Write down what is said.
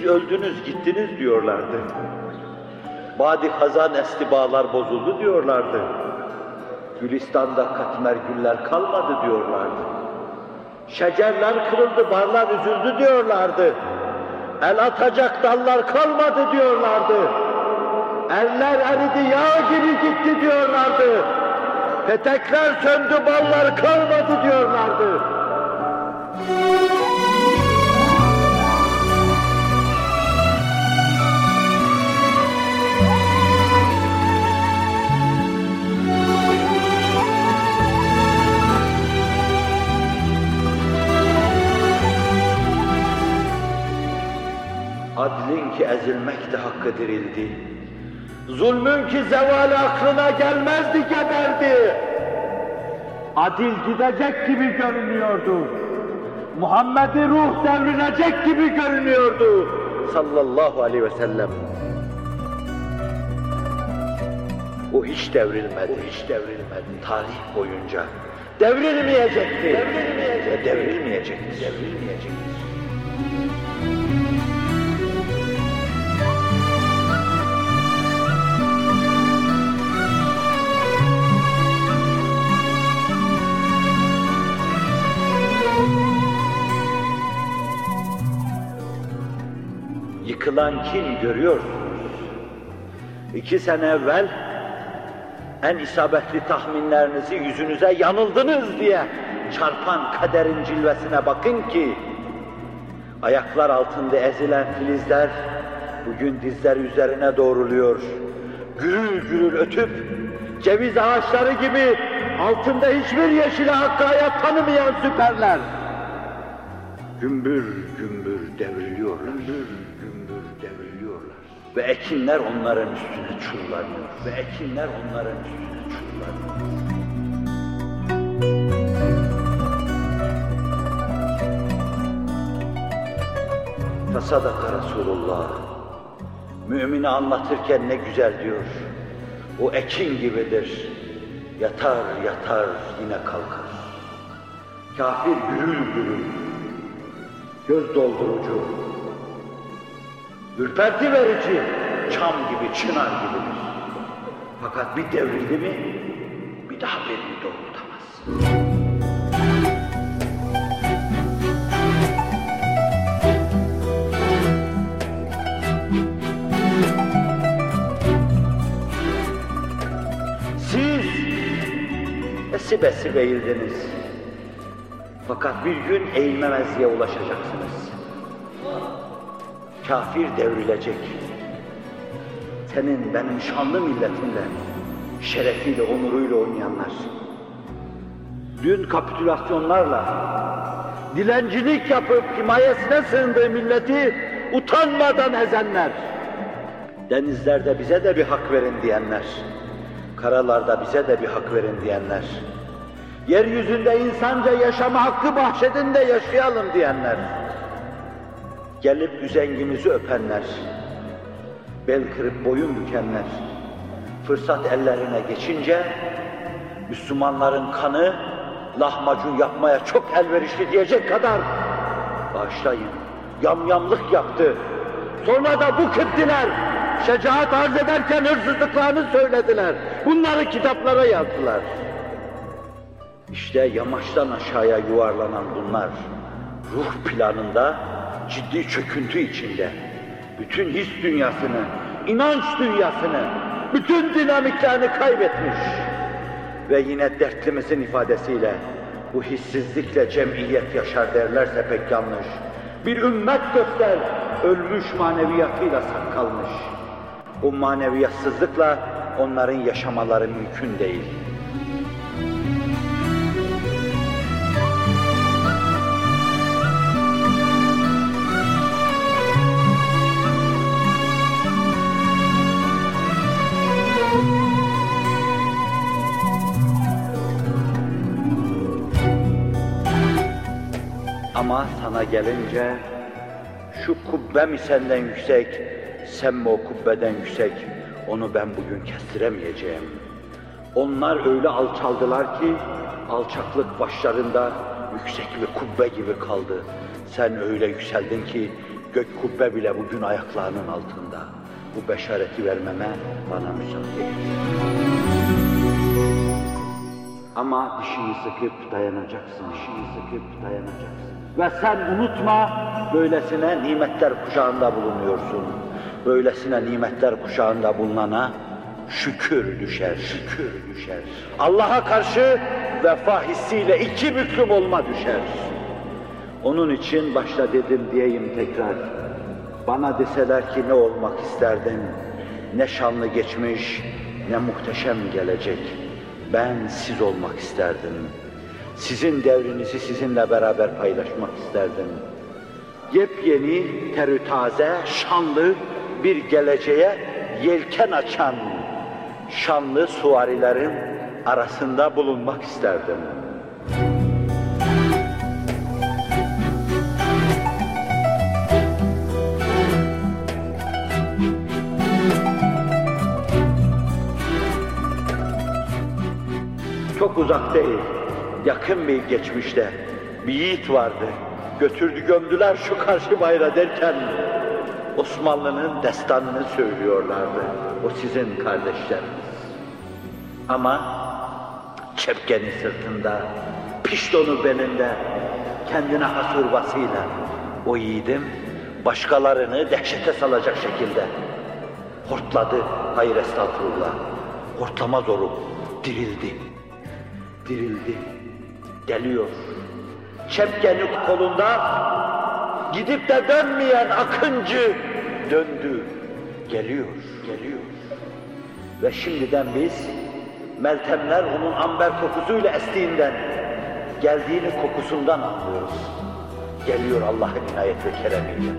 Siz öldünüz gittiniz diyorlardı. Badi hazan estibalar bozuldu diyorlardı. Gülistan'da katmer güller kalmadı diyorlardı. Şecerler kırıldı, barlar üzüldü diyorlardı. El atacak dallar kalmadı diyorlardı. Eller eridi, yağ gibi gitti diyorlardı. Petekler söndü, ballar kalmadı diyorlardı. Adlin ki ezilmek de hakkı dirildi. Zulmün ki zevali aklına gelmezdi geberdi. Adil gidecek gibi görünüyordu. Muhammed'i ruh devrilecek gibi görünüyordu. Sallallahu aleyhi ve sellem. O hiç devrilmedi, o hiç devrilmedi. Tarih boyunca devrilmeyecekti. Devrilmeyecekti. Ve devrilmeyecekti. Devrilmeyecekti. Yıkılan kim görüyorsunuz? İki sene evvel en isabetli tahminlerinizi yüzünüze yanıldınız diye çarpan kaderin cilvesine bakın ki ayaklar altında ezilen filizler bugün dizler üzerine doğruluyor. Gürül gürül ötüp ceviz ağaçları gibi altında hiçbir yeşile hakkı hayat tanımayan süperler. Gümbür gümbür devriliyorlar. Gümbür gümbür devriliyorlar. Ve ekinler onların üstüne çullanıyor. Ve ekinler onların üstüne çullanıyor. Fasadaka Resulullah. Mümini anlatırken ne güzel diyor. O ekin gibidir. Yatar yatar yine kalkar. Kafir gürül gürül. Göz doldurucu. Ürperti verici. Çam gibi, çınar gibidir. Fakat bir devrildi mi bir daha belini doğrultamaz. Siz esip esip eğildiniz. Fakat bir gün eğilmemezliğe ulaşacaksınız. Kafir devrilecek. Senin benim şanlı milletimle, şerefiyle, onuruyla oynayanlar. Dün kapitülasyonlarla, dilencilik yapıp himayesine sığındığı milleti utanmadan ezenler. Denizlerde bize de bir hak verin diyenler. Karalarda bize de bir hak verin diyenler. Yeryüzünde insanca yaşama hakkı bahşedin de yaşayalım diyenler. Gelip üzengimizi öpenler. Bel kırıp boyun bükenler. Fırsat ellerine geçince Müslümanların kanı lahmacun yapmaya çok elverişli diyecek kadar bağışlayın. Yamyamlık yaptı. Sonra da bu kıttiler. Şecaat arz ederken hırsızlıklarını söylediler. Bunları kitaplara yazdılar. İşte yamaçtan aşağıya yuvarlanan bunlar, ruh planında ciddi çöküntü içinde, bütün his dünyasını, inanç dünyasını, bütün dinamiklerini kaybetmiş ve yine dertlimizin ifadesiyle bu hissizlikle cemiyet yaşar derlerse pek yanlış. Bir ümmet göster, ölmüş maneviyatıyla sakkalmış. Bu maneviyatsızlıkla onların yaşamaları mümkün değil. Ama sana gelince şu kubbe mi senden yüksek, sen mi o kubbeden yüksek, onu ben bugün kestiremeyeceğim. Onlar öyle alçaldılar ki alçaklık başlarında yüksek bir kubbe gibi kaldı. Sen öyle yükseldin ki Gök kubbe bile bugün ayaklarının altında. Bu beşareti vermeme bana müsaade et. Ama dişini sıkıp dayanacaksın, dişini sıkıp dayanacaksın. Ve sen unutma, böylesine nimetler kuşağında bulunuyorsun. Böylesine nimetler kuşağında bulunana şükür düşer, şükür düşer. Allah'a karşı vefa hissiyle iki büklüm olma düşer. Onun için başta dedim diyeyim tekrar. Bana deseler ki ne olmak isterdin? Ne şanlı geçmiş, ne muhteşem gelecek. Ben siz olmak isterdim. Sizin devrinizi sizinle beraber paylaşmak isterdim. Yepyeni, terü taze, şanlı bir geleceğe yelken açan şanlı suvarilerin arasında bulunmak isterdim. Uzak değil, yakın bir geçmişte bir yiğit vardı. Götürdü gömdüler şu karşı bayra derken Osmanlı'nın destanını söylüyorlardı. O sizin kardeşleriniz. Ama çepkeni sırtında, piştonu belinde, kendine has hırvasıyla o yiğidim başkalarını dehşete salacak şekilde hortladı. Hayır estağfurullah. Hortlamaz olup dirildi. Dirildi. Geliyor. Çepkeni kolunda gidip de dönmeyen akıncı döndü. Geliyor, geliyor. Ve şimdiden biz Meltemler onun amber kokusuyla estiğinden, geldiğini kokusundan anlıyoruz. Geliyor Allah'ın inayet ve keremiyle.